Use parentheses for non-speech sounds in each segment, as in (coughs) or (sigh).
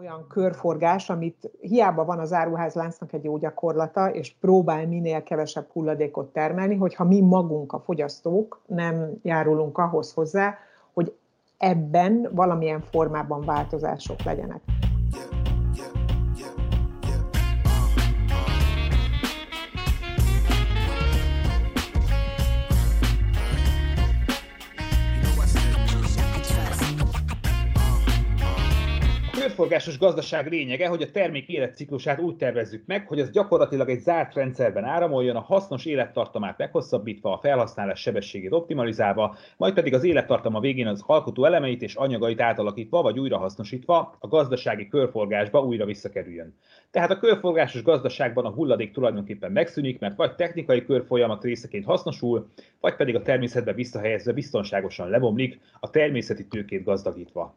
olyan körforgás, amit hiába van az áruházláncnak egy jó gyakorlata, és próbál minél kevesebb hulladékot termelni, hogyha mi magunk, a fogyasztók nem járulunk ahhoz hozzá, hogy ebben valamilyen formában változások legyenek. Körforgásos gazdaság lényege, hogy a termék életciklusát úgy tervezzük meg, hogy az gyakorlatilag egy zárt rendszerben áramoljon, a hasznos élettartamát meghosszabbítva, a felhasználás sebességét optimalizálva, majd pedig az élettartama végén az alkotó elemeit és anyagait átalakítva vagy újrahasznosítva a gazdasági körforgásba újra visszakerüljön. Tehát a körforgásos gazdaságban a hulladék tulajdonképpen megszűnik, mert vagy technikai körfolyamat részeként hasznosul, vagy pedig a természetbe visszahelyezve biztonságosan lebomlik, a természeti tőkét gazdagítva.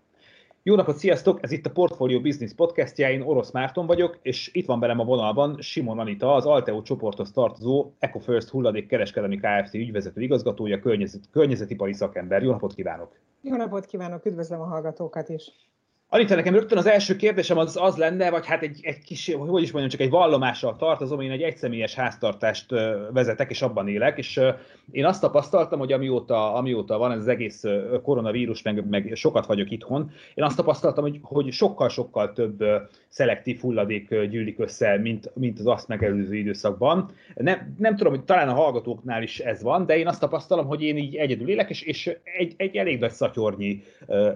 Jó napot, sziasztok! Ez itt a Portfolio Business podcastja, én Orosz Márton vagyok, és itt van velem a vonalban Simon Anita, az Alteo csoporthoz tartozó EcoFirst hulladék kereskedelmi Kft. ügyvezető igazgatója, környezet, környezetipari szakember. Jó napot kívánok! Jó napot kívánok, üdvözlöm a hallgatókat is! Anita, nekem rögtön az első kérdésem az, az lenne, vagy hát egy, egy kis, hogy is mondjam, csak egy vallomással tartozom, én egy egyszemélyes háztartást vezetek, és abban élek, és én azt tapasztaltam, hogy amióta, amióta van ez az egész koronavírus, meg, meg sokat vagyok itthon, én azt tapasztaltam, hogy, hogy sokkal-sokkal több szelektív hulladék gyűlik össze, mint, mint az azt megelőző időszakban. Nem, nem tudom, hogy talán a hallgatóknál is ez van, de én azt tapasztalom, hogy én így egyedül élek, és, és egy, egy elég nagy szatyornyi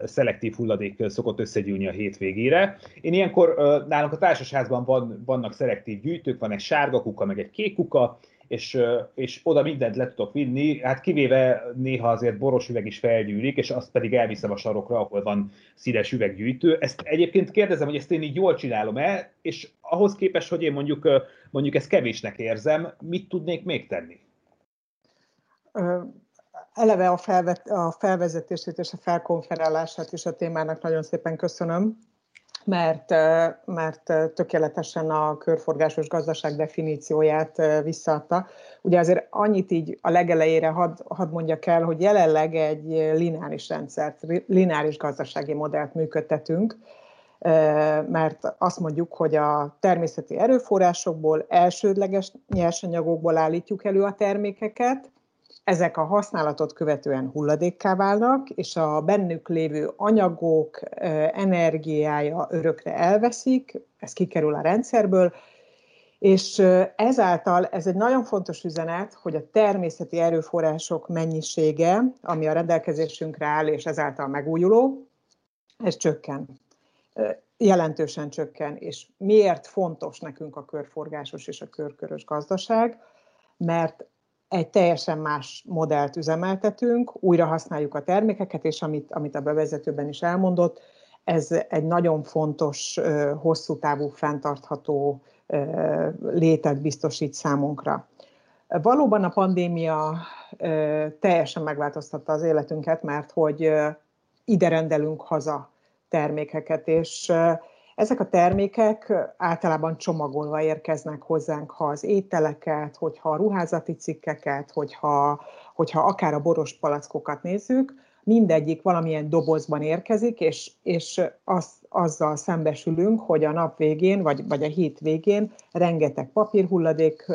szelektív hulladék szokott össze összegyűlni a hétvégére. Én ilyenkor nálunk a társasházban van, vannak szelektív gyűjtők, van egy sárga kuka, meg egy kék kuka, és, és oda mindent le tudok vinni, hát kivéve néha azért boros üveg is felgyűlik, és azt pedig elviszem a sarokra, ahol van színes üveggyűjtő. Ezt egyébként kérdezem, hogy ezt én így jól csinálom-e, és ahhoz képest, hogy én mondjuk, mondjuk ezt kevésnek érzem, mit tudnék még tenni? Eleve a, felvet, a felvezetését és a felkonferálását is a témának nagyon szépen köszönöm, mert, mert tökéletesen a körforgásos gazdaság definícióját visszaadta. Ugye azért annyit így a legelejére hadd had mondjak el, hogy jelenleg egy lineáris rendszert, lineáris gazdasági modellt működtetünk, mert azt mondjuk, hogy a természeti erőforrásokból, elsődleges nyersanyagokból állítjuk elő a termékeket, ezek a használatot követően hulladékká válnak, és a bennük lévő anyagok energiája örökre elveszik, ez kikerül a rendszerből, és ezáltal ez egy nagyon fontos üzenet, hogy a természeti erőforrások mennyisége, ami a rendelkezésünkre áll, és ezáltal megújuló, ez csökken. Jelentősen csökken. És miért fontos nekünk a körforgásos és a körkörös gazdaság? Mert egy teljesen más modellt üzemeltetünk, újra használjuk a termékeket, és amit, amit a bevezetőben is elmondott, ez egy nagyon fontos, hosszú távú, fenntartható létet biztosít számunkra. Valóban a pandémia teljesen megváltoztatta az életünket, mert hogy ide rendelünk haza termékeket, és ezek a termékek általában csomagolva érkeznek hozzánk, ha az ételeket, hogyha a ruházati cikkeket, hogyha, hogyha akár a boros palackokat nézzük, mindegyik valamilyen dobozban érkezik, és, és az, azzal szembesülünk, hogy a nap végén, vagy, vagy a hét végén rengeteg papírhulladék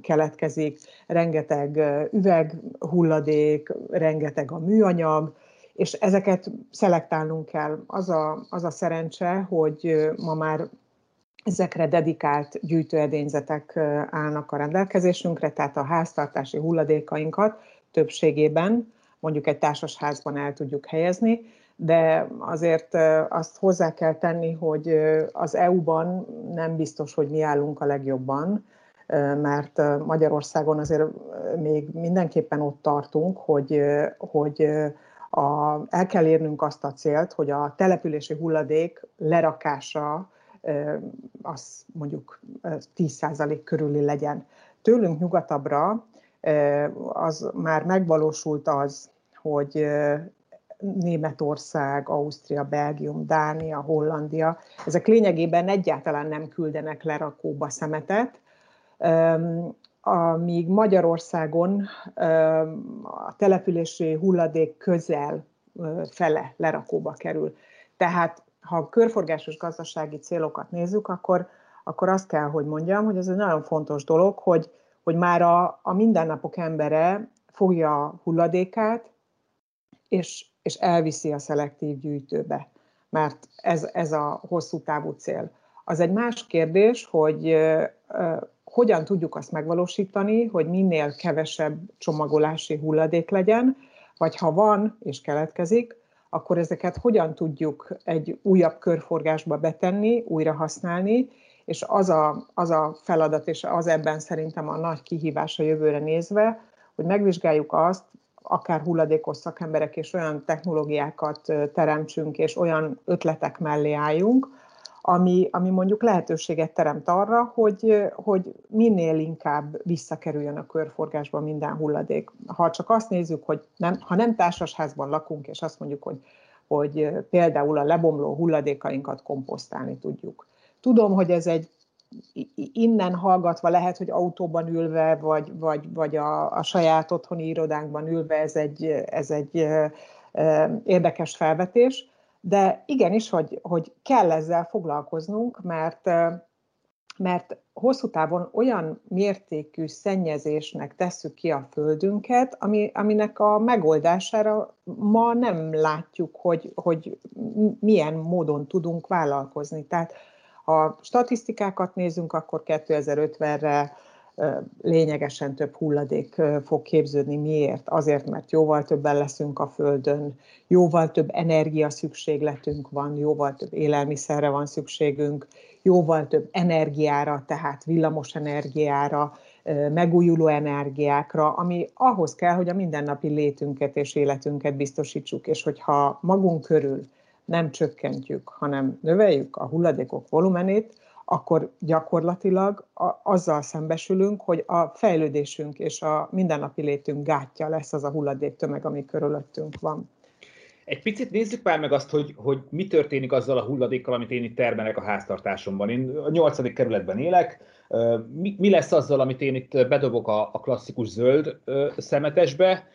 keletkezik, rengeteg üveghulladék, rengeteg a műanyag, és ezeket szelektálnunk kell. Az a, az a szerencse, hogy ma már ezekre dedikált gyűjtőedényzetek állnak a rendelkezésünkre, tehát a háztartási hulladékainkat többségében mondjuk egy társasházban el tudjuk helyezni, de azért azt hozzá kell tenni, hogy az EU-ban nem biztos, hogy mi állunk a legjobban, mert Magyarországon azért még mindenképpen ott tartunk, hogy, hogy a, el kell érnünk azt a célt, hogy a települési hulladék lerakása az mondjuk 10% körüli legyen. Tőlünk nyugatabbra az már megvalósult az, hogy Németország, Ausztria, Belgium, Dánia, Hollandia, ezek lényegében egyáltalán nem küldenek lerakóba szemetet, amíg Magyarországon a települési hulladék közel fele lerakóba kerül. Tehát ha körforgásos gazdasági célokat nézzük, akkor, akkor azt kell, hogy mondjam, hogy ez egy nagyon fontos dolog, hogy, hogy már a, a mindennapok embere fogja a hulladékát, és, és elviszi a szelektív gyűjtőbe, mert ez, ez a hosszú távú cél. Az egy más kérdés, hogy hogyan tudjuk azt megvalósítani, hogy minél kevesebb csomagolási hulladék legyen, vagy ha van és keletkezik, akkor ezeket hogyan tudjuk egy újabb körforgásba betenni, újra használni, és az a, az a feladat, és az ebben szerintem a nagy kihívás a jövőre nézve, hogy megvizsgáljuk azt, akár hulladékos szakemberek, és olyan technológiákat teremtsünk, és olyan ötletek mellé álljunk, ami, ami mondjuk lehetőséget teremt arra, hogy, hogy minél inkább visszakerüljön a körforgásba minden hulladék. Ha csak azt nézzük, hogy nem, ha nem társasházban lakunk, és azt mondjuk, hogy, hogy például a lebomló hulladékainkat komposztálni tudjuk. Tudom, hogy ez egy innen hallgatva lehet, hogy autóban ülve, vagy, vagy, vagy a, a saját otthoni irodánkban ülve ez egy, ez egy érdekes felvetés, de igenis, hogy, hogy kell ezzel foglalkoznunk, mert, mert hosszú távon olyan mértékű szennyezésnek tesszük ki a földünket, ami, aminek a megoldására ma nem látjuk, hogy, hogy milyen módon tudunk vállalkozni. Tehát ha statisztikákat nézünk, akkor 2050-re lényegesen több hulladék fog képződni. Miért? Azért, mert jóval többen leszünk a Földön, jóval több energia szükségletünk van, jóval több élelmiszerre van szükségünk, jóval több energiára, tehát villamos energiára, megújuló energiákra, ami ahhoz kell, hogy a mindennapi létünket és életünket biztosítsuk, és hogyha magunk körül nem csökkentjük, hanem növeljük a hulladékok volumenét, akkor gyakorlatilag azzal szembesülünk, hogy a fejlődésünk és a mindennapi létünk gátja lesz az a hulladék tömeg, ami körülöttünk van. Egy picit nézzük már meg azt, hogy, hogy mi történik azzal a hulladékkal, amit én itt termelek a háztartásomban. Én a nyolcadik kerületben élek, mi, mi lesz azzal, amit én itt bedobok a, a klasszikus zöld szemetesbe,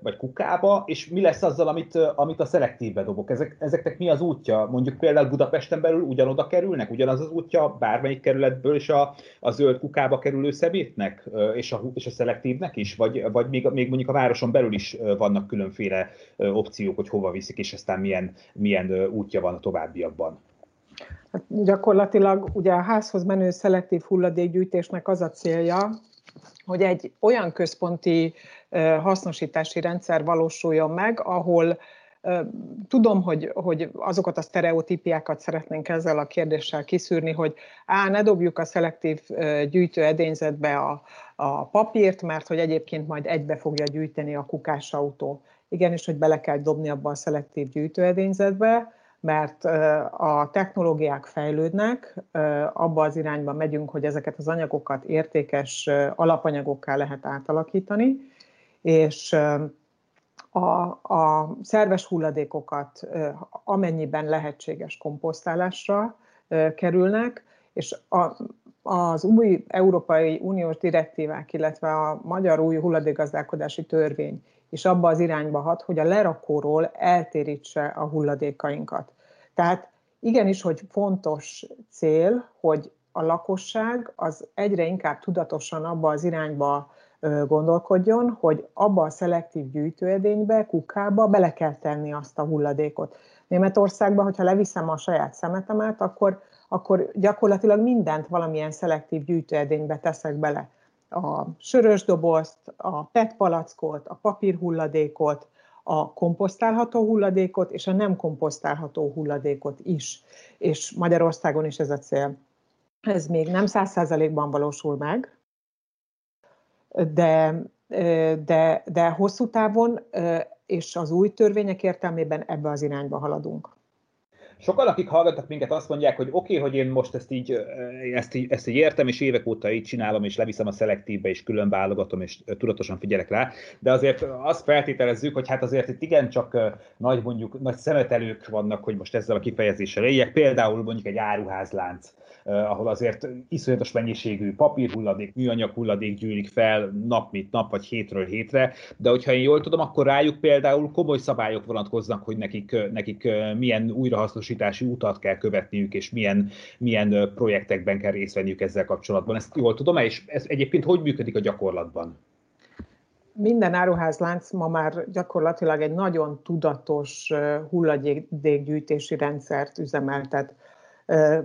vagy kukába, és mi lesz azzal, amit, amit a szelektívbe dobok? Ezek, ezeknek mi az útja? Mondjuk például Budapesten belül ugyanoda kerülnek, ugyanaz az útja bármelyik kerületből és a, a zöld kukába kerülő szemétnek, és a, és a szelektívnek is? Vagy, vagy még, még mondjuk a városon belül is vannak különféle opciók, hogy hova viszik, és aztán milyen, milyen útja van a továbbiakban? Hát gyakorlatilag ugye a házhoz menő szelektív hulladékgyűjtésnek az a célja, hogy egy olyan központi hasznosítási rendszer valósuljon meg, ahol Tudom, hogy, hogy azokat a sztereotípiákat szeretnénk ezzel a kérdéssel kiszűrni, hogy á, ne dobjuk a szelektív gyűjtő edényzetbe a, a papírt, mert hogy egyébként majd egybe fogja gyűjteni a kukás autó. Igenis, hogy bele kell dobni abba a szelektív gyűjtőedényzetbe, mert a technológiák fejlődnek, abba az irányba megyünk, hogy ezeket az anyagokat értékes alapanyagokká lehet átalakítani, és a, a szerves hulladékokat amennyiben lehetséges komposztálásra kerülnek, és a, az új Európai Uniós direktívák, illetve a magyar új hulladékgazdálkodási törvény és abba az irányba hat, hogy a lerakóról eltérítse a hulladékainkat. Tehát igenis, hogy fontos cél, hogy a lakosság az egyre inkább tudatosan abba az irányba gondolkodjon, hogy abba a szelektív gyűjtőedénybe, kukába bele kell tenni azt a hulladékot. Németországban, hogyha leviszem a saját szemetemet, akkor, akkor gyakorlatilag mindent valamilyen szelektív gyűjtőedénybe teszek bele a sörös dobozt, a PET palackot, a papírhulladékot, a komposztálható hulladékot és a nem komposztálható hulladékot is. És Magyarországon is ez a cél. Ez még nem száz százalékban valósul meg, de, de, de hosszú távon és az új törvények értelmében ebbe az irányba haladunk. Sokan, akik hallgatnak minket, azt mondják, hogy oké, okay, hogy én most ezt így, ezt, így, ezt így értem, és évek óta így csinálom, és leviszem a szelektívbe, és külön válogatom, és tudatosan figyelek rá, de azért azt feltételezzük, hogy hát azért itt igencsak nagy, mondjuk, nagy szemetelők vannak, hogy most ezzel a kifejezéssel éljek, például mondjuk egy áruházlánc ahol azért iszonyatos mennyiségű papírhulladék, műanyag hulladék gyűlik fel nap mint nap, vagy hétről hétre, de hogyha én jól tudom, akkor rájuk például komoly szabályok vonatkoznak, hogy nekik, nekik milyen újrahasznosítási utat kell követniük, és milyen, milyen projektekben kell részt venniük ezzel kapcsolatban. Ezt jól tudom-e, és ez egyébként hogy működik a gyakorlatban? minden áruházlánc ma már gyakorlatilag egy nagyon tudatos hulladékgyűjtési rendszert üzemeltet.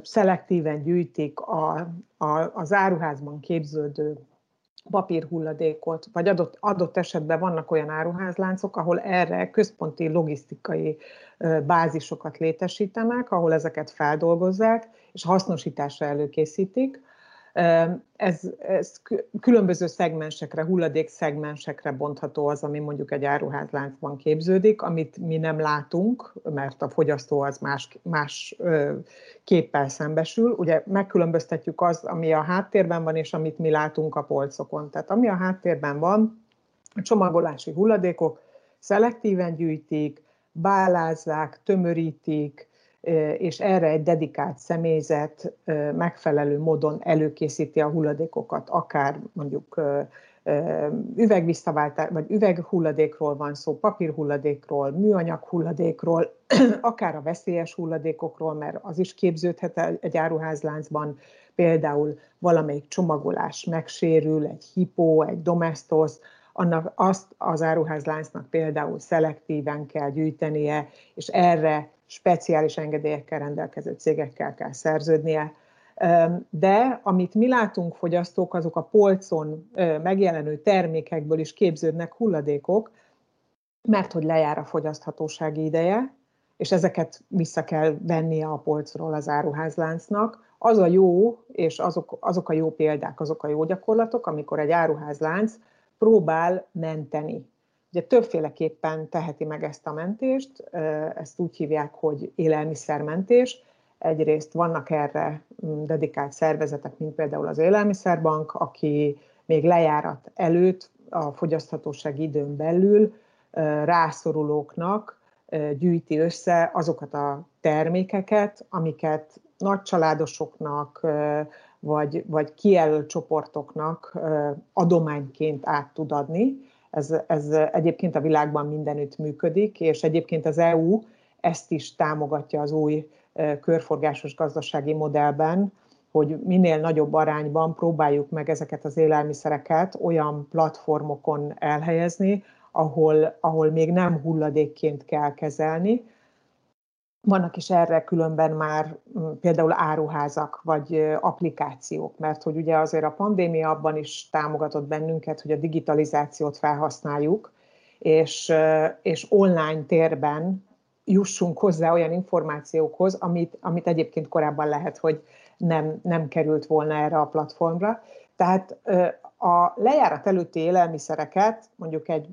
Szelektíven gyűjtik a, a, az áruházban képződő papírhulladékot, vagy adott, adott esetben vannak olyan áruházláncok, ahol erre központi logisztikai bázisokat létesítenek, ahol ezeket feldolgozzák, és hasznosításra előkészítik ez, ez különböző szegmensekre, hulladék szegmensekre bontható az, ami mondjuk egy áruházláncban képződik, amit mi nem látunk, mert a fogyasztó az más, más képpel szembesül. Ugye megkülönböztetjük az, ami a háttérben van, és amit mi látunk a polcokon. Tehát ami a háttérben van, a csomagolási hulladékok szelektíven gyűjtik, bálázzák, tömörítik, és erre egy dedikált személyzet megfelelő módon előkészíti a hulladékokat, akár mondjuk üvegvisszaváltás, vagy üveghulladékról van szó, papírhulladékról, műanyag hulladékról, (clears throat) akár a veszélyes hulladékokról, mert az is képződhet egy áruházláncban, például valamelyik csomagolás megsérül, egy hipó, egy domestos, annak azt az áruházláncnak például szelektíven kell gyűjtenie, és erre speciális engedélyekkel rendelkező cégekkel kell szerződnie. De amit mi látunk fogyasztók, azok a polcon megjelenő termékekből is képződnek hulladékok, mert hogy lejár a fogyaszthatósági ideje, és ezeket vissza kell vennie a polcról az áruházláncnak. Az a jó, és azok, azok a jó példák, azok a jó gyakorlatok, amikor egy áruházlánc próbál menteni Ugye többféleképpen teheti meg ezt a mentést, ezt úgy hívják, hogy élelmiszermentés. Egyrészt vannak erre mm, dedikált szervezetek, mint például az Élelmiszerbank, aki még lejárat előtt a fogyaszthatóság időn belül rászorulóknak gyűjti össze azokat a termékeket, amiket nagy családosoknak vagy, vagy kijelölt csoportoknak adományként át tud adni. Ez, ez egyébként a világban mindenütt működik, és egyébként az EU ezt is támogatja az új körforgásos gazdasági modellben, hogy minél nagyobb arányban próbáljuk meg ezeket az élelmiszereket olyan platformokon elhelyezni, ahol, ahol még nem hulladékként kell kezelni, vannak is erre különben már mm, például áruházak vagy applikációk, mert hogy ugye azért a pandémia abban is támogatott bennünket, hogy a digitalizációt felhasználjuk, és, és online térben jussunk hozzá olyan információkhoz, amit, amit egyébként korábban lehet, hogy nem, nem került volna erre a platformra. Tehát a lejárat előtti élelmiszereket mondjuk egy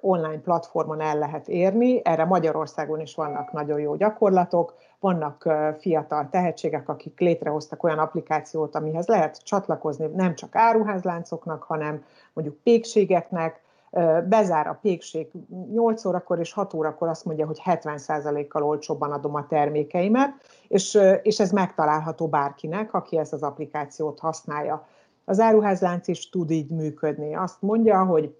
online platformon el lehet érni, erre Magyarországon is vannak nagyon jó gyakorlatok, vannak fiatal tehetségek, akik létrehoztak olyan applikációt, amihez lehet csatlakozni nem csak áruházláncoknak, hanem mondjuk pékségeknek, bezár a pékség 8 órakor és 6 órakor azt mondja, hogy 70%-kal olcsóbban adom a termékeimet, és, és ez megtalálható bárkinek, aki ezt az applikációt használja. Az áruházlánc is tud így működni. Azt mondja, hogy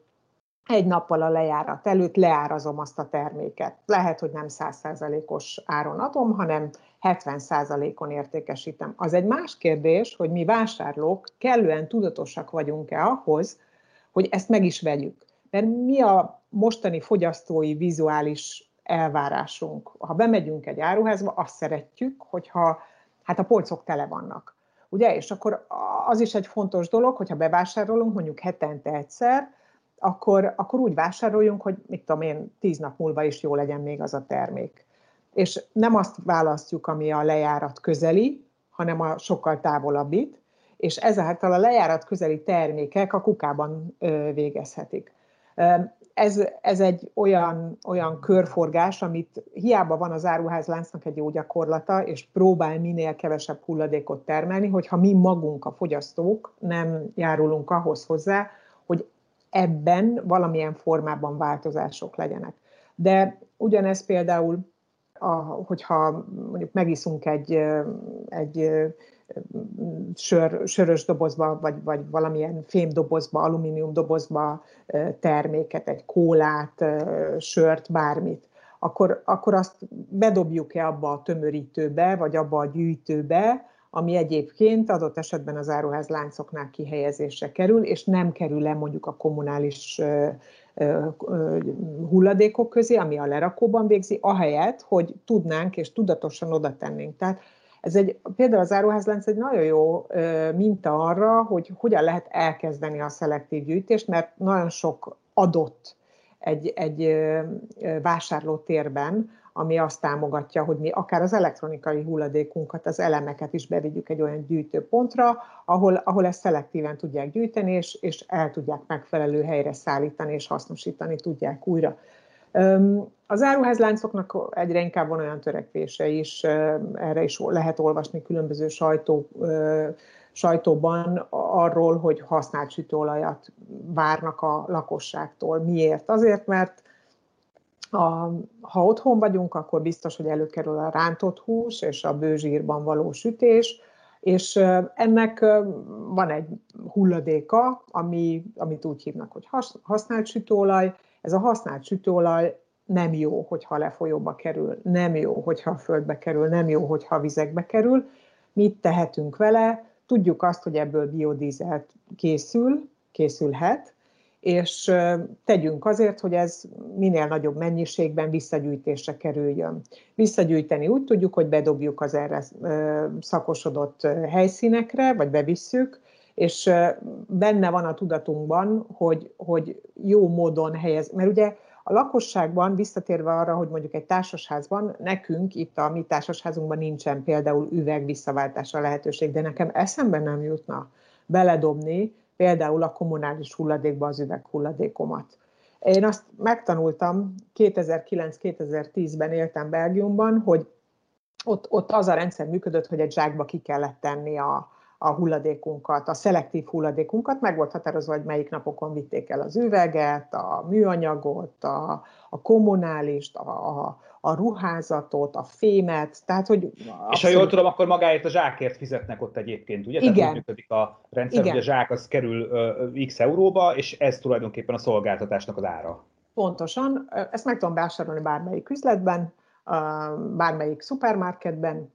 egy nappal a lejárat előtt leárazom azt a terméket. Lehet, hogy nem 100%-os áron adom, hanem 70%-on értékesítem. Az egy más kérdés, hogy mi vásárlók kellően tudatosak vagyunk-e ahhoz, hogy ezt meg is vegyük. Mert mi a mostani fogyasztói vizuális elvárásunk? Ha bemegyünk egy áruházba, azt szeretjük, hogyha hát a polcok tele vannak. Ugye? És akkor az is egy fontos dolog, hogyha bevásárolunk mondjuk hetente egyszer, akkor, akkor úgy vásároljunk, hogy mit tudom én, tíz nap múlva is jó legyen még az a termék. És nem azt választjuk, ami a lejárat közeli, hanem a sokkal távolabbit, és ezáltal a lejárat közeli termékek a kukában végezhetik ez, ez egy olyan, olyan körforgás, amit hiába van az áruházláncnak egy jó gyakorlata, és próbál minél kevesebb hulladékot termelni, hogyha mi magunk, a fogyasztók nem járulunk ahhoz hozzá, hogy ebben valamilyen formában változások legyenek. De ugyanez például, a, hogyha mondjuk megiszunk egy, egy sör, sörös dobozba, vagy, vagy valamilyen fémdobozba, alumínium dobozba terméket, egy kólát, sört, bármit, akkor, akkor azt bedobjuk-e abba a tömörítőbe, vagy abba a gyűjtőbe, ami egyébként adott esetben az áruházláncoknál kihelyezésre kerül, és nem kerül le mondjuk a kommunális hulladékok közé, ami a lerakóban végzi, ahelyett, hogy tudnánk és tudatosan oda tennénk. Tehát ez egy, például az áruházlánc egy nagyon jó minta arra, hogy hogyan lehet elkezdeni a szelektív gyűjtést, mert nagyon sok adott egy, egy vásárlótérben, ami azt támogatja, hogy mi akár az elektronikai hulladékunkat, az elemeket is bevigyük egy olyan gyűjtőpontra, ahol, ahol ezt szelektíven tudják gyűjteni, és, és el tudják megfelelő helyre szállítani, és hasznosítani tudják újra. Az áruházláncoknak egyre inkább van olyan törekvése is, erre is lehet olvasni különböző sajtó, sajtóban arról, hogy használt sütőolajat várnak a lakosságtól. Miért? Azért, mert a, ha otthon vagyunk, akkor biztos, hogy előkerül a rántott hús és a bőzsírban való sütés, és ennek van egy hulladéka, ami, amit úgy hívnak, hogy használt sütőolaj. Ez a használt sütőolaj nem jó, hogyha lefolyóba kerül, nem jó, hogyha a földbe kerül, nem jó, hogyha a vizekbe kerül. Mit tehetünk vele? Tudjuk azt, hogy ebből biodízelt készül, készülhet, és tegyünk azért, hogy ez minél nagyobb mennyiségben visszagyűjtésre kerüljön. Visszagyűjteni úgy tudjuk, hogy bedobjuk az erre szakosodott helyszínekre, vagy bevisszük, és benne van a tudatunkban, hogy, hogy jó módon helyez, mert ugye a lakosságban, visszatérve arra, hogy mondjuk egy társasházban, nekünk itt a mi társasházunkban nincsen például üveg visszaváltásra lehetőség, de nekem eszembe nem jutna beledobni például a kommunális hulladékba az üveghulladékomat. Én azt megtanultam, 2009-2010-ben éltem Belgiumban, hogy ott, ott az a rendszer működött, hogy egy zsákba ki kellett tenni a, a hulladékunkat, a szelektív hulladékunkat, meg volt határozva, hogy melyik napokon vitték el az üveget, a műanyagot, a, a kommunálist, a, a, a ruházatot, a fémet, tehát hogy... Abszolút... És ha jól tudom, akkor magáért a zsákért fizetnek ott egyébként, ugye? Igen. Tehát úgy működik a rendszer, Igen. hogy a zsák az kerül uh, x euróba, és ez tulajdonképpen a szolgáltatásnak az ára. Pontosan, ezt meg tudom vásárolni bármelyik üzletben, bármelyik szupermarketben,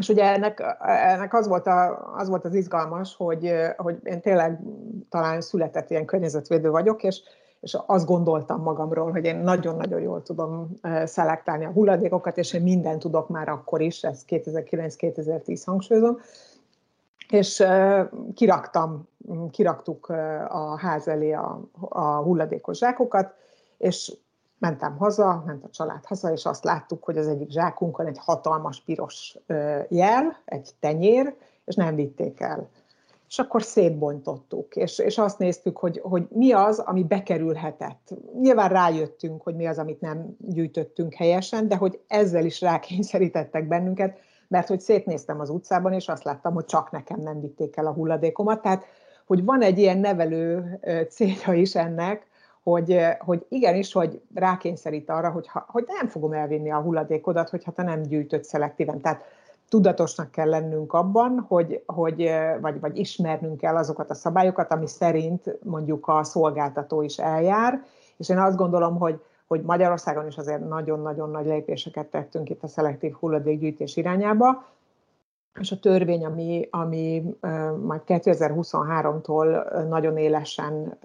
és ugye ennek, ennek az, volt a, az volt az izgalmas, hogy, hogy én tényleg talán született ilyen környezetvédő vagyok, és, és azt gondoltam magamról, hogy én nagyon-nagyon jól tudom szelektálni a hulladékokat, és én mindent tudok már akkor is, ez 2009-2010 hangsúlyozom, és kiraktam, kiraktuk a ház elé a, a hulladékos zsákokat, és mentem haza, ment a család haza, és azt láttuk, hogy az egyik zsákunkon egy hatalmas piros jel, egy tenyér, és nem vitték el. És akkor szétbontottuk, és, és azt néztük, hogy, hogy mi az, ami bekerülhetett. Nyilván rájöttünk, hogy mi az, amit nem gyűjtöttünk helyesen, de hogy ezzel is rákényszerítettek bennünket, mert hogy szétnéztem az utcában, és azt láttam, hogy csak nekem nem vitték el a hulladékomat. Tehát, hogy van egy ilyen nevelő célja is ennek, hogy, hogy igenis, hogy rákényszerít arra, hogy, ha, hogy nem fogom elvinni a hulladékodat, hogyha te nem gyűjtöd szelektíven. Tehát tudatosnak kell lennünk abban, hogy, hogy vagy, vagy ismernünk kell azokat a szabályokat, ami szerint mondjuk a szolgáltató is eljár, és én azt gondolom, hogy, hogy Magyarországon is azért nagyon-nagyon nagy lépéseket tettünk itt a szelektív hulladékgyűjtés irányába, és a törvény, ami, ami majd 2023-tól nagyon élesen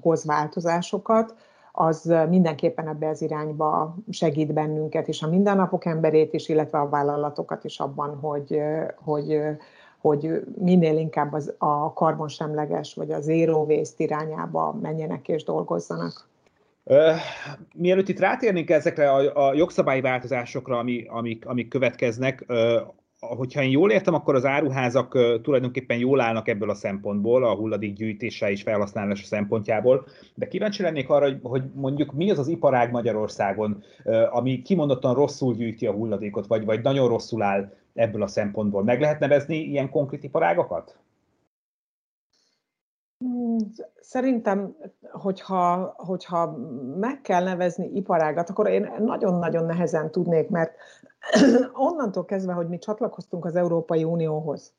hoz változásokat, az mindenképpen ebbe az irányba segít bennünket, és a mindennapok emberét is, illetve a vállalatokat is abban, hogy, hogy, hogy minél inkább az, a karbonsemleges vagy a zero waste irányába menjenek és dolgozzanak. Mielőtt itt rátérnénk ezekre a, a jogszabályi változásokra, ami, amik, amik következnek, hogyha én jól értem, akkor az áruházak tulajdonképpen jól állnak ebből a szempontból, a hulladék gyűjtése és felhasználása szempontjából, de kíváncsi lennék arra, hogy mondjuk mi az az iparág Magyarországon, ami kimondottan rosszul gyűjti a hulladékot, vagy, vagy nagyon rosszul áll ebből a szempontból. Meg lehet nevezni ilyen konkrét iparágakat? Szerintem, hogyha, hogyha meg kell nevezni iparágat, akkor én nagyon-nagyon nehezen tudnék, mert (coughs) onnantól kezdve, hogy mi csatlakoztunk az Európai Unióhoz,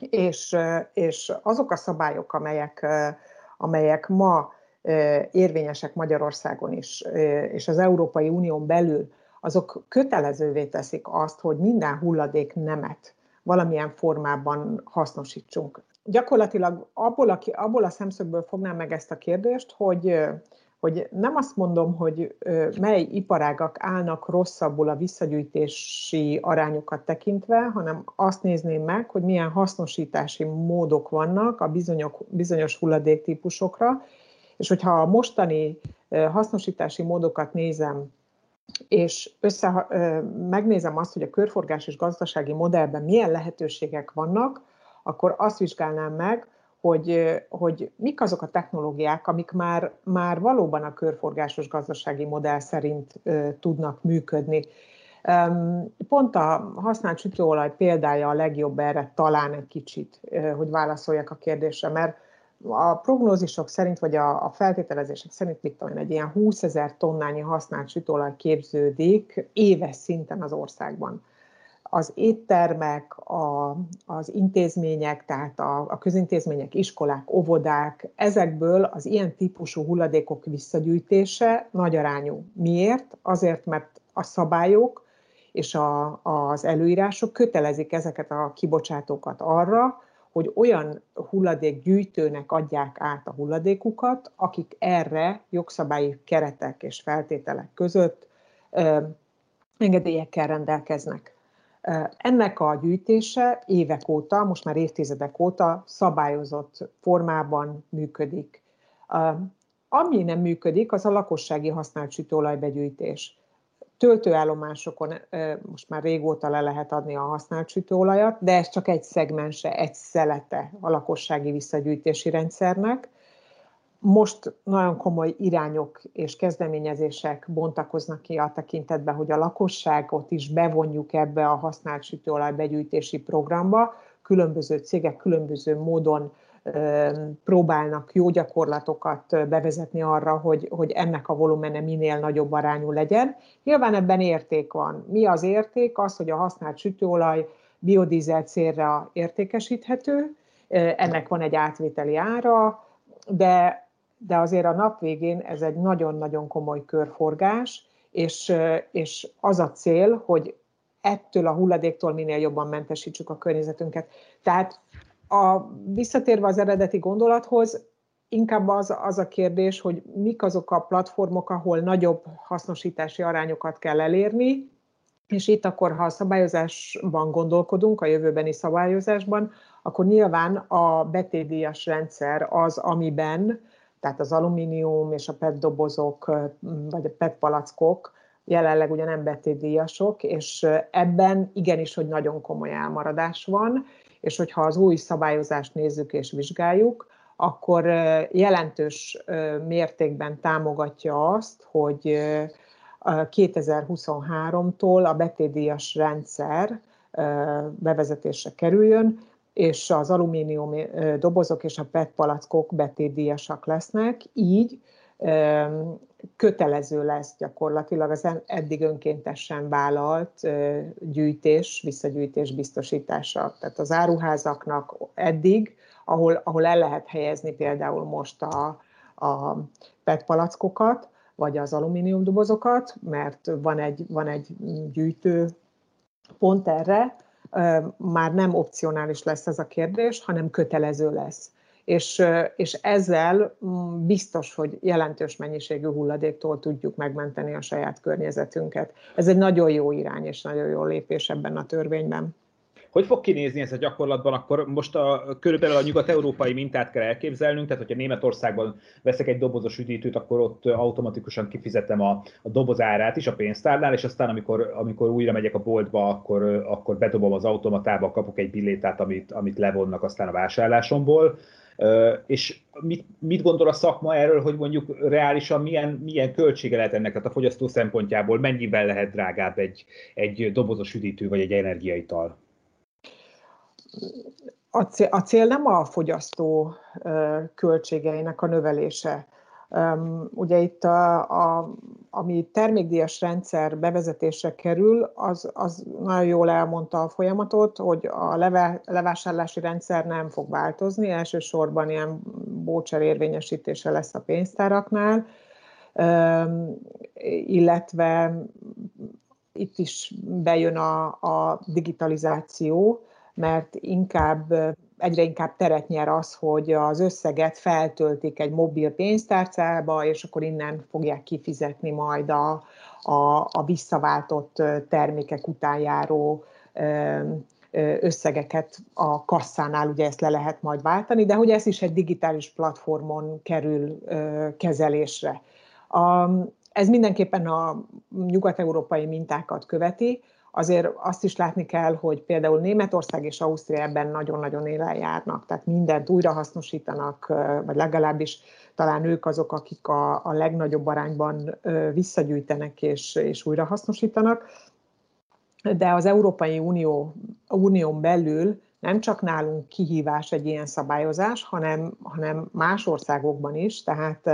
és, és azok a szabályok, amelyek, amelyek ma érvényesek Magyarországon is, és az Európai Unión belül, azok kötelezővé teszik azt, hogy minden hulladék nemet valamilyen formában hasznosítsunk. Gyakorlatilag abból a, abból a szemszögből fognám meg ezt a kérdést, hogy, hogy nem azt mondom, hogy mely iparágak állnak rosszabbul a visszagyűjtési arányokat tekintve, hanem azt nézném meg, hogy milyen hasznosítási módok vannak a bizonyos, bizonyos hulladéktípusokra, és hogyha a mostani hasznosítási módokat nézem, és össze, megnézem azt, hogy a körforgás és gazdasági modellben milyen lehetőségek vannak, akkor azt vizsgálnám meg, hogy, hogy mik azok a technológiák, amik már, már valóban a körforgásos gazdasági modell szerint tudnak működni. Pont a használt sütőolaj példája a legjobb erre talán egy kicsit, hogy válaszoljak a kérdésre, mert a prognózisok szerint, vagy a, a feltételezések szerint, mit tudom egy ilyen 20 ezer tonnányi használt sütőolaj képződik éves szinten az országban. Az éttermek, a, az intézmények, tehát a, a közintézmények, iskolák, óvodák, ezekből az ilyen típusú hulladékok visszagyűjtése nagy arányú. Miért? Azért, mert a szabályok és a, az előírások kötelezik ezeket a kibocsátókat arra, hogy olyan hulladékgyűjtőnek adják át a hulladékukat, akik erre jogszabályi keretek és feltételek között ö, engedélyekkel rendelkeznek. Ennek a gyűjtése évek óta, most már évtizedek óta szabályozott formában működik. Ami nem működik, az a lakossági használt sütőolajbegyűjtés töltőállomásokon most már régóta le lehet adni a használt sütőolajat, de ez csak egy szegmense, egy szelete a lakossági visszagyűjtési rendszernek. Most nagyon komoly irányok és kezdeményezések bontakoznak ki a tekintetben, hogy a lakosságot is bevonjuk ebbe a használt sütőolaj begyűjtési programba. Különböző cégek különböző módon próbálnak jó gyakorlatokat bevezetni arra, hogy, hogy ennek a volumene minél nagyobb arányú legyen. Nyilván ebben érték van. Mi az érték? Az, hogy a használt sütőolaj biodízel célra értékesíthető, ennek van egy átvételi ára, de, de azért a nap végén ez egy nagyon-nagyon komoly körforgás, és, és az a cél, hogy ettől a hulladéktól minél jobban mentesítsük a környezetünket. Tehát a, visszatérve az eredeti gondolathoz, inkább az, az a kérdés, hogy mik azok a platformok, ahol nagyobb hasznosítási arányokat kell elérni, és itt akkor, ha a szabályozásban gondolkodunk, a jövőbeni szabályozásban, akkor nyilván a betétdíjas rendszer az, amiben, tehát az alumínium és a PET dobozok, vagy a PET palackok jelenleg ugye nem betétdíjasok, és ebben igenis, hogy nagyon komoly elmaradás van, és hogyha az új szabályozást nézzük és vizsgáljuk, akkor jelentős mértékben támogatja azt, hogy 2023-tól a betétdíjas rendszer bevezetésre kerüljön, és az alumínium dobozok és a PET palackok betétdíjasak lesznek, így kötelező lesz gyakorlatilag az eddig önkéntesen vállalt gyűjtés, visszagyűjtés biztosítása. Tehát az áruházaknak eddig, ahol, ahol el lehet helyezni például most a, a PET palackokat, vagy az alumínium dobozokat, mert van egy, van egy gyűjtő pont erre, már nem opcionális lesz ez a kérdés, hanem kötelező lesz és, és ezzel mm, biztos, hogy jelentős mennyiségű hulladéktól tudjuk megmenteni a saját környezetünket. Ez egy nagyon jó irány és nagyon jó lépés ebben a törvényben. Hogy fog kinézni ez a gyakorlatban? Akkor most a, körülbelül a nyugat-európai mintát kell elképzelnünk, tehát hogyha Németországban veszek egy dobozos üdítőt, akkor ott automatikusan kifizetem a, a doboz is a pénztárnál, és aztán amikor, amikor újra megyek a boltba, akkor, akkor bedobom az automatába, kapok egy billétát, amit, amit levonnak aztán a vásárlásomból és mit, mit gondol a szakma erről, hogy mondjuk reálisan milyen, milyen költsége lehet ennek tehát a fogyasztó szempontjából, mennyivel lehet drágább egy, egy dobozos üdítő vagy egy energiaital? A cél, nem a fogyasztó költségeinek a növelése. Ugye itt a, a, ami termékdíjas rendszer bevezetésre kerül, az, az nagyon jól elmondta a folyamatot, hogy a leve, levásárlási rendszer nem fog változni, elsősorban ilyen bócser érvényesítése lesz a pénztáraknál, illetve itt is bejön a, a digitalizáció, mert inkább egyre inkább teret nyer az, hogy az összeget feltöltik egy mobil pénztárcába, és akkor innen fogják kifizetni majd a, a, a visszaváltott termékek után járó összegeket a kasszánál, ugye ezt le lehet majd váltani, de hogy ez is egy digitális platformon kerül kezelésre. A, ez mindenképpen a nyugat-európai mintákat követi, azért azt is látni kell, hogy például Németország és Ausztria ebben nagyon-nagyon élen járnak, tehát mindent újrahasznosítanak, vagy legalábbis talán ők azok, akik a, a legnagyobb arányban visszagyűjtenek és, és újrahasznosítanak. De az Európai Unió, Unión belül nem csak nálunk kihívás egy ilyen szabályozás, hanem, hanem más országokban is, tehát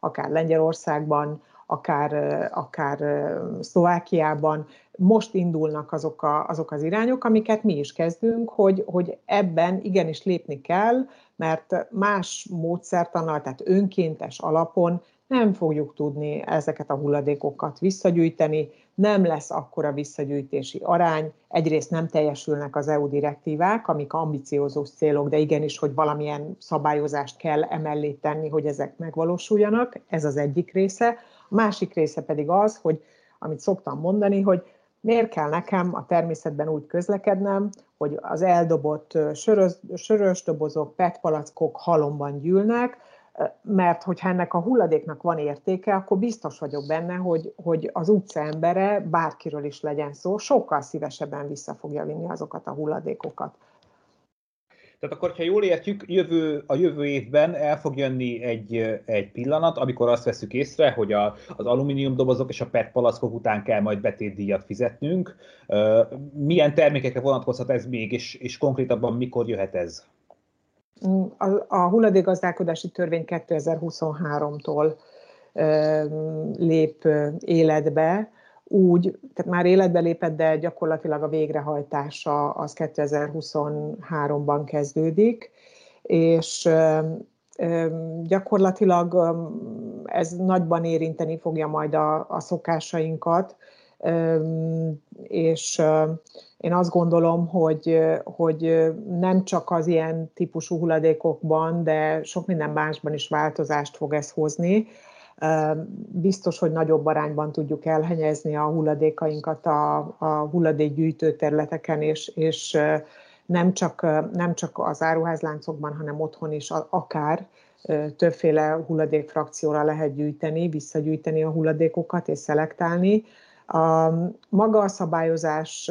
akár Lengyelországban, akár, akár Szlovákiában, most indulnak azok, a, azok az irányok, amiket mi is kezdünk, hogy, hogy ebben igenis lépni kell, mert más módszertannal, tehát önkéntes alapon nem fogjuk tudni ezeket a hulladékokat visszagyűjteni, nem lesz akkora visszagyűjtési arány, egyrészt nem teljesülnek az EU direktívák, amik ambiciózus célok, de igenis, hogy valamilyen szabályozást kell emellé tenni, hogy ezek megvalósuljanak, ez az egyik része. Másik része pedig az, hogy amit szoktam mondani, hogy miért kell nekem a természetben úgy közlekednem, hogy az eldobott sörös, sörös dobozok, petpalackok halomban gyűlnek, mert hogyha ennek a hulladéknak van értéke, akkor biztos vagyok benne, hogy, hogy az utca embere, bárkiről is legyen szó, sokkal szívesebben vissza fogja vinni azokat a hulladékokat. Tehát akkor, ha jól értjük, jövő, a jövő évben el fog jönni egy, egy pillanat, amikor azt veszük észre, hogy a, az alumínium dobozok és a PET palackok után kell majd betétdíjat fizetnünk. Milyen termékekre vonatkozhat ez még, és, és konkrétabban mikor jöhet ez? A, a hulladékgazdálkodási törvény 2023-tól lép életbe, úgy, tehát már életbe lépett, de gyakorlatilag a végrehajtása az 2023-ban kezdődik, és gyakorlatilag ez nagyban érinteni fogja majd a, a szokásainkat, és én azt gondolom, hogy, hogy nem csak az ilyen típusú hulladékokban, de sok minden másban is változást fog ez hozni. Biztos, hogy nagyobb arányban tudjuk elhelyezni a hulladékainkat a, a hulladékgyűjtő területeken, és, és nem, csak, nem csak az áruházláncokban, hanem otthon is akár többféle hulladékfrakcióra lehet gyűjteni, visszagyűjteni a hulladékokat és szelektálni. A maga a szabályozás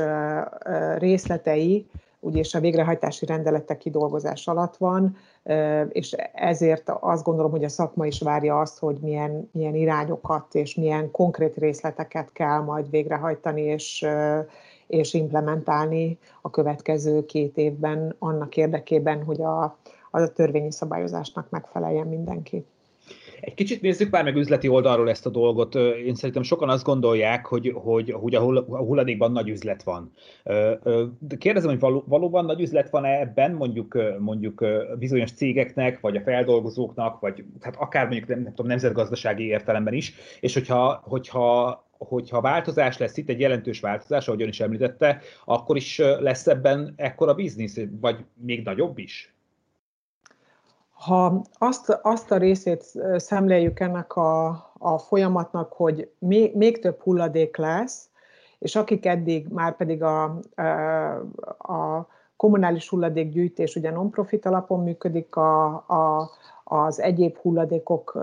részletei úgyis a végrehajtási rendeletek kidolgozás alatt van, és ezért azt gondolom, hogy a szakma is várja azt, hogy milyen, milyen irányokat és milyen konkrét részleteket kell majd végrehajtani és, és implementálni a következő két évben annak érdekében, hogy a, az a törvényi szabályozásnak megfeleljen mindenki. Egy kicsit nézzük már meg üzleti oldalról ezt a dolgot. Én szerintem sokan azt gondolják, hogy, hogy, hogy a hulladékban nagy üzlet van. Kérdezem, hogy valóban nagy üzlet van -e ebben, mondjuk, mondjuk bizonyos cégeknek, vagy a feldolgozóknak, vagy hát akár mondjuk nem, nem tudom, nemzetgazdasági értelemben is, és hogyha, hogyha hogyha változás lesz itt, egy jelentős változás, ahogy ön is említette, akkor is lesz ebben ekkora biznisz, vagy még nagyobb is? Ha azt, azt a részét szemléljük ennek a, a folyamatnak, hogy még, még több hulladék lesz, és akik eddig már pedig a, a kommunális hulladékgyűjtés ugye non-profit alapon működik, a, a, az egyéb hulladékok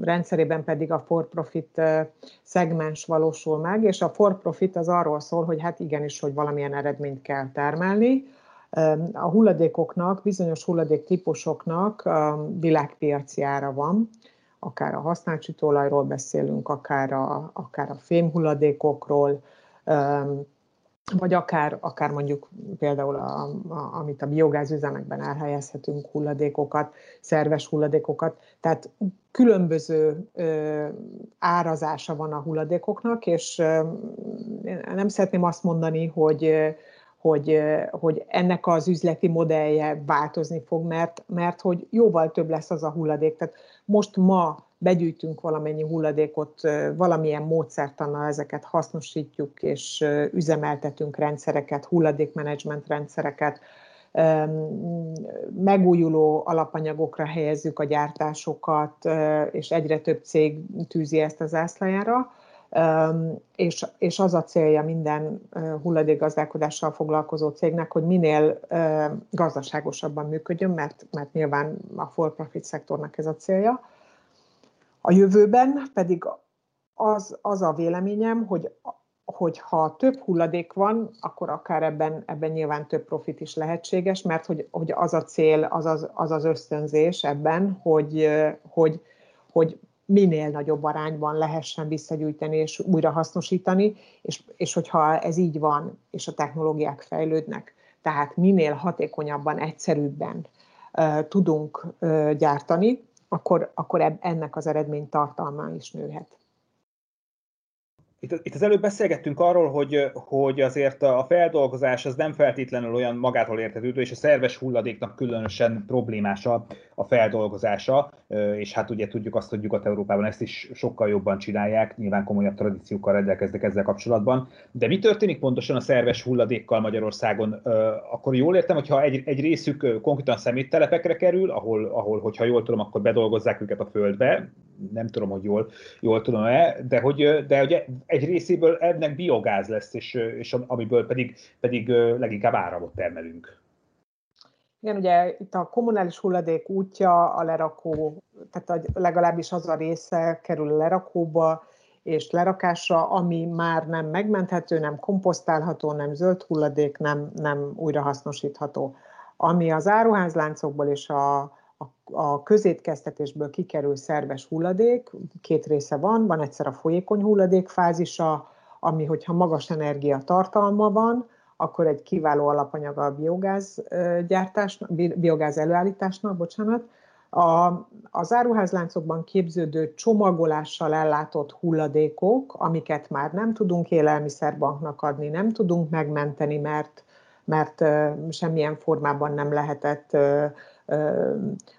rendszerében pedig a for-profit szegmens valósul meg, és a for-profit az arról szól, hogy hát igenis, hogy valamilyen eredményt kell termelni, a hulladékoknak, bizonyos hulladéktípusoknak világpiaci ára van, akár a használt sütőolajról beszélünk, akár a, akár a fémhulladékokról, vagy akár, akár mondjuk például, a, a, amit a biogázüzemekben elhelyezhetünk, hulladékokat, szerves hulladékokat. Tehát különböző ö, árazása van a hulladékoknak, és ö, nem szeretném azt mondani, hogy hogy, hogy ennek az üzleti modellje változni fog, mert, mert hogy jóval több lesz az a hulladék. Tehát most ma begyűjtünk valamennyi hulladékot, valamilyen módszertannal ezeket hasznosítjuk, és üzemeltetünk rendszereket, hulladékmenedzsment rendszereket, megújuló alapanyagokra helyezzük a gyártásokat, és egyre több cég tűzi ezt az ászlajára, és, és az a célja minden hulladékgazdálkodással foglalkozó cégnek, hogy minél gazdaságosabban működjön, mert, mert nyilván a for-profit szektornak ez a célja. A jövőben pedig az, az a véleményem, hogy, hogy ha több hulladék van, akkor akár ebben, ebben nyilván több profit is lehetséges, mert hogy, hogy az a cél, az az, az, az ösztönzés ebben, hogy, hogy, hogy minél nagyobb arányban lehessen visszagyűjteni és újra hasznosítani, és, és hogyha ez így van, és a technológiák fejlődnek, tehát minél hatékonyabban, egyszerűbben uh, tudunk uh, gyártani, akkor, akkor ennek az eredmény tartalma is nőhet. Itt, itt az előbb beszélgettünk arról, hogy, hogy azért a feldolgozás az nem feltétlenül olyan magától értetődő, és a szerves hulladéknak különösen problémás a, a feldolgozása, és hát ugye tudjuk azt, hogy Nyugat-Európában ezt is sokkal jobban csinálják, nyilván komolyabb tradíciókkal rendelkeznek ezzel kapcsolatban. De mi történik pontosan a szerves hulladékkal Magyarországon? Akkor jól értem, hogyha egy, egy részük konkrétan szeméttelepekre kerül, ahol, ahol, hogyha jól tudom, akkor bedolgozzák őket a földbe, nem tudom, hogy jól, jól tudom-e, de hogy, de hogy egy részéből ennek biogáz lesz, és, és amiből pedig, pedig leginkább áramot termelünk. Igen, ugye itt a kommunális hulladék útja a lerakó, tehát legalábbis az a része kerül a lerakóba, és lerakásra, ami már nem megmenthető, nem komposztálható, nem zöld hulladék, nem, nem újrahasznosítható. Ami az áruházláncokból és a, a közétkeztetésből kikerül szerves hulladék, két része van, van egyszer a folyékony hulladék fázisa, ami, hogyha magas energia tartalma van, akkor egy kiváló alapanyaga a biogáz gyártásnak, biogáz előállításnak, bocsánat. A, az áruházláncokban képződő csomagolással ellátott hulladékok, amiket már nem tudunk élelmiszerbanknak adni, nem tudunk megmenteni, mert, mert semmilyen formában nem lehetett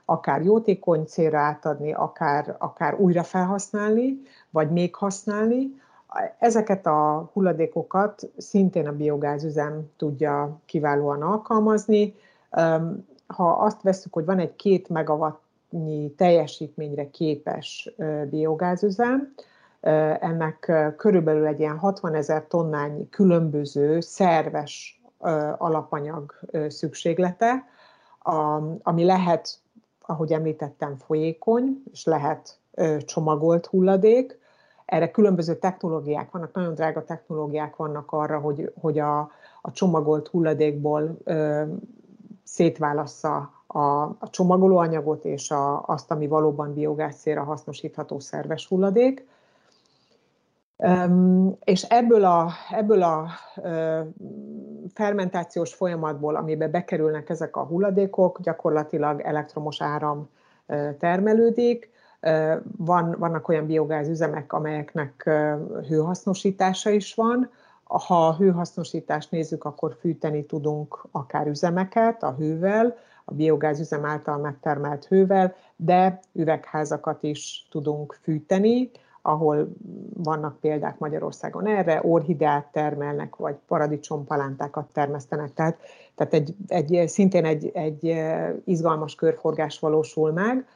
akár jótékony célra átadni, akár, akár újra felhasználni, vagy még használni. Ezeket a hulladékokat szintén a biogázüzem tudja kiválóan alkalmazni. Ha azt veszük, hogy van egy két megawattnyi teljesítményre képes biogázüzem, ennek körülbelül egy ilyen 60 ezer tonnányi különböző szerves alapanyag szükséglete, a, ami lehet, ahogy említettem, folyékony, és lehet ö, csomagolt hulladék. Erre különböző technológiák vannak, nagyon drága technológiák vannak arra, hogy, hogy a, a csomagolt hulladékból ö, szétválassza a, a csomagolóanyagot és a, azt, ami valóban biogáz hasznosítható szerves hulladék. És ebből a, ebből a fermentációs folyamatból, amiben bekerülnek ezek a hulladékok, gyakorlatilag elektromos áram termelődik. Van, vannak olyan biogázüzemek, amelyeknek hőhasznosítása is van. Ha a hőhasznosítást nézzük, akkor fűteni tudunk akár üzemeket a hővel, a biogázüzem által megtermelt hővel, de üvegházakat is tudunk fűteni, ahol vannak példák Magyarországon erre, orhideát termelnek, vagy paradicsompalántákat termesztenek. Tehát, tehát egy, egy, szintén egy, egy izgalmas körforgás valósul meg.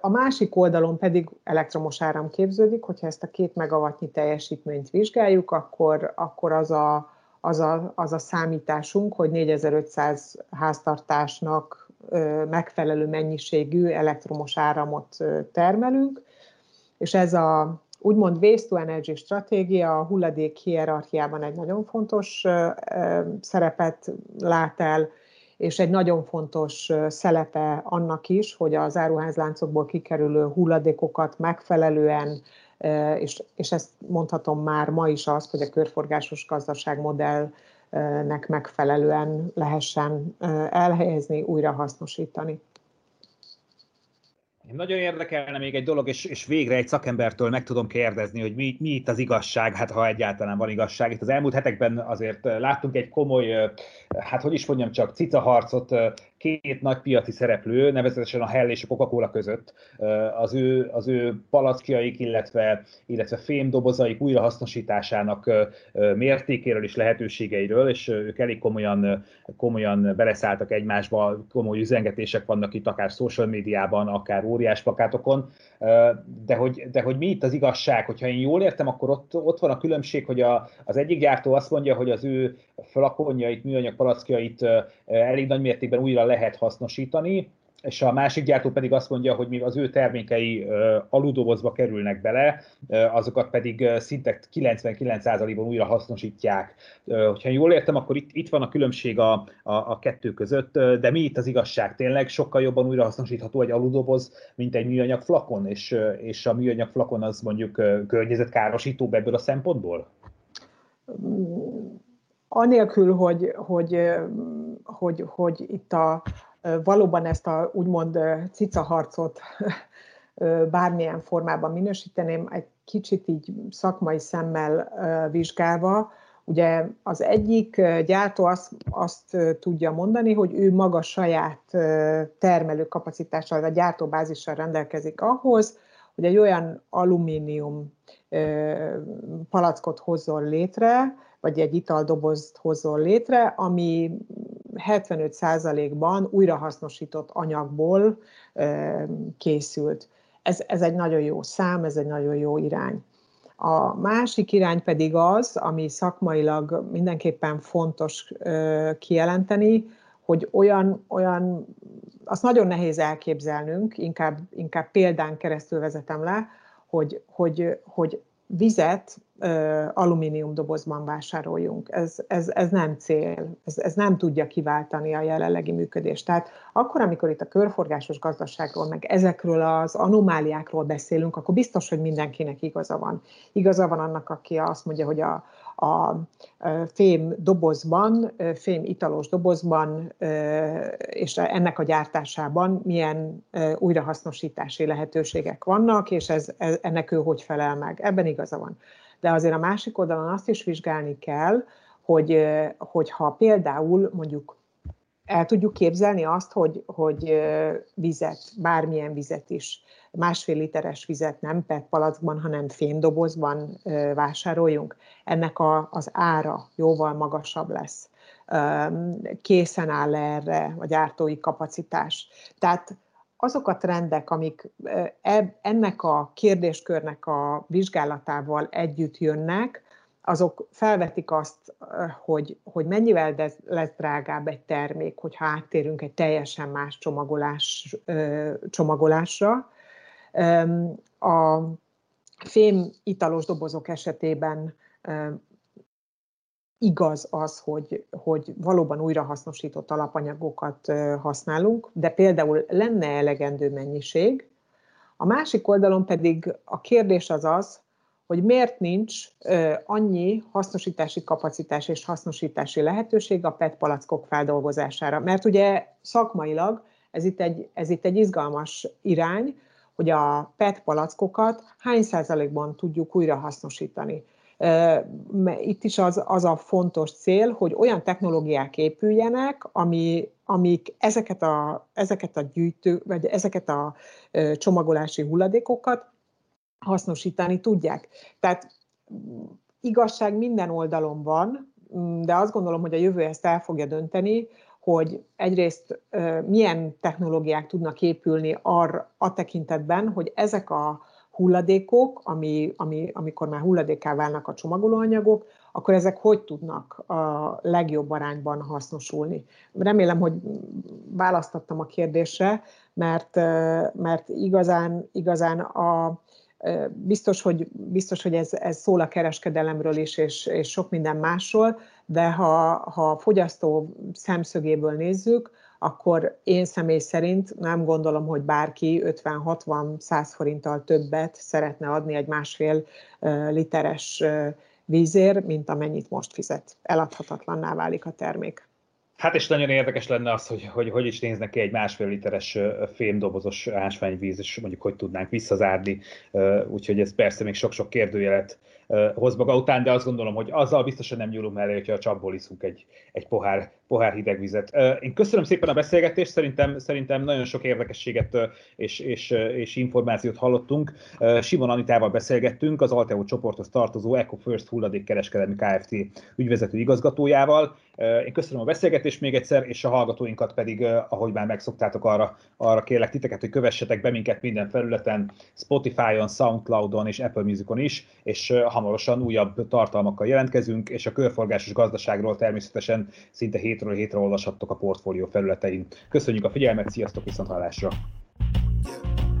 A másik oldalon pedig elektromos áram képződik, hogyha ezt a két megawattnyi teljesítményt vizsgáljuk, akkor, akkor az, a, az, a, az a számításunk, hogy 4500 háztartásnak megfelelő mennyiségű elektromos áramot termelünk, és ez a úgymond waste to energy stratégia a hulladék hierarchiában egy nagyon fontos szerepet lát el, és egy nagyon fontos szelepe annak is, hogy az áruházláncokból kikerülő hulladékokat megfelelően és, és ezt mondhatom már ma is azt, hogy a körforgásos gazdaságmodellnek megfelelően lehessen elhelyezni, újra hasznosítani. Nagyon érdekelne még egy dolog, és, és végre egy szakembertől meg tudom kérdezni, hogy mi, mi itt az igazság, hát ha egyáltalán van igazság. Itt az elmúlt hetekben azért láttunk egy komoly, hát hogy is mondjam csak, cicaharcot két nagy piaci szereplő, nevezetesen a Hell és a Coca-Cola között az ő, az ő palackjaik, illetve, illetve fémdobozaik újrahasznosításának mértékéről és lehetőségeiről, és ők elég komolyan, komolyan beleszálltak egymásba, komoly üzengetések vannak itt akár social médiában, akár óriás plakátokon, de hogy, de hogy mi itt az igazság, hogyha én jól értem, akkor ott, ott van a különbség, hogy a, az egyik gyártó azt mondja, hogy az ő flakonjait, műanyag palackjait elég nagy mértékben újra lehet hasznosítani, és a másik gyártó pedig azt mondja, hogy még az ő termékei aludobozba kerülnek bele, azokat pedig szinte 99%-ban újra hasznosítják. Hogyha jól értem, akkor itt, itt van a különbség a, a, a kettő között, de mi itt az igazság? Tényleg sokkal jobban újra hasznosítható egy aludoboz, mint egy műanyag flakon, és, és a műanyag flakon az mondjuk környezetkárosítóbb ebből a szempontból? Anélkül, hogy, hogy, hogy, hogy itt a, valóban ezt a úgymond cicaharcot bármilyen formában minősíteném, egy kicsit így szakmai szemmel vizsgálva, Ugye az egyik gyártó azt, azt tudja mondani, hogy ő maga saját termelőkapacitással, vagy gyártóbázissal rendelkezik ahhoz, hogy egy olyan alumínium palackot hozzon létre, vagy egy italdobozt hozzon létre, ami 75%-ban újrahasznosított anyagból készült. Ez, ez egy nagyon jó szám, ez egy nagyon jó irány. A másik irány pedig az, ami szakmailag mindenképpen fontos kijelenteni, hogy olyan, olyan azt nagyon nehéz elképzelnünk, inkább, inkább példán keresztül vezetem le, hogy, hogy, hogy vizet alumínium dobozban vásároljunk. Ez, ez, ez nem cél, ez, ez nem tudja kiváltani a jelenlegi működést. Tehát akkor, amikor itt a körforgásos gazdaságról, meg ezekről az anomáliákról beszélünk, akkor biztos, hogy mindenkinek igaza van. Igaza van annak, aki azt mondja, hogy a, a fém dobozban, fém italos dobozban és ennek a gyártásában milyen újrahasznosítási lehetőségek vannak, és ez, ennek ő hogy felel meg. Ebben igaza van de azért a másik oldalon azt is vizsgálni kell, hogy, hogy ha például mondjuk el tudjuk képzelni azt, hogy, hogy vizet, bármilyen vizet is, másfél literes vizet nem PET palackban, hanem fémdobozban vásároljunk, ennek a, az ára jóval magasabb lesz. Készen áll erre a gyártói kapacitás. Tehát azok a trendek, amik ennek a kérdéskörnek a vizsgálatával együtt jönnek, azok felvetik azt, hogy, hogy mennyivel lesz drágább egy termék, hogyha áttérünk egy teljesen más csomagolás, csomagolásra. A fém italos dobozok esetében igaz az, hogy, hogy valóban újrahasznosított alapanyagokat használunk, de például lenne elegendő mennyiség. A másik oldalon pedig a kérdés az az, hogy miért nincs annyi hasznosítási kapacitás és hasznosítási lehetőség a PET palackok feldolgozására. Mert ugye szakmailag ez itt egy, ez itt egy izgalmas irány, hogy a PET palackokat hány százalékban tudjuk újra hasznosítani. Itt is az, az a fontos cél, hogy olyan technológiák épüljenek, ami, amik ezeket a, ezeket a gyűjtő, vagy ezeket a csomagolási hulladékokat hasznosítani tudják. Tehát igazság minden oldalon van, de azt gondolom, hogy a jövő ezt el fogja dönteni, hogy egyrészt milyen technológiák tudnak épülni arra a tekintetben, hogy ezek a hulladékok, ami, ami, amikor már hulladéká válnak a csomagolóanyagok, akkor ezek hogy tudnak a legjobb arányban hasznosulni. Remélem, hogy választottam a kérdésre, mert, mert igazán, igazán a, biztos, hogy, biztos, hogy ez, ez szól a kereskedelemről is, és, és sok minden másról, de ha, ha a fogyasztó szemszögéből nézzük, akkor én személy szerint nem gondolom, hogy bárki 50-60-100 forinttal többet szeretne adni egy másfél literes vízér, mint amennyit most fizet. Eladhatatlanná válik a termék. Hát és nagyon érdekes lenne az, hogy hogy, hogy is néznek ki egy másfél literes fémdobozos ásványvíz, és mondjuk hogy tudnánk visszazárni. Úgyhogy ez persze még sok-sok kérdőjelet hoz maga után, de azt gondolom, hogy azzal biztosan nem nyúlunk mellé, hogyha a csapból iszunk egy, egy pohár, pohár hideg vizet. Én köszönöm szépen a beszélgetést, szerintem, szerintem nagyon sok érdekességet és, és, és információt hallottunk. Simon Anitával beszélgettünk, az Alteo csoporthoz tartozó Eco First hulladékkereskedelmi Kft. ügyvezető igazgatójával. Én köszönöm a beszélgetést még egyszer, és a hallgatóinkat pedig, ahogy már megszoktátok, arra, arra kérlek titeket, hogy kövessetek be minket minden felületen, Spotify-on, Soundcloud-on és Apple Music-on is, és hamarosan újabb tartalmakkal jelentkezünk, és a körforgásos gazdaságról természetesen szinte hétről hétre olvashattok a portfólió felületein. Köszönjük a figyelmet, sziasztok, viszont hallásra! Yeah.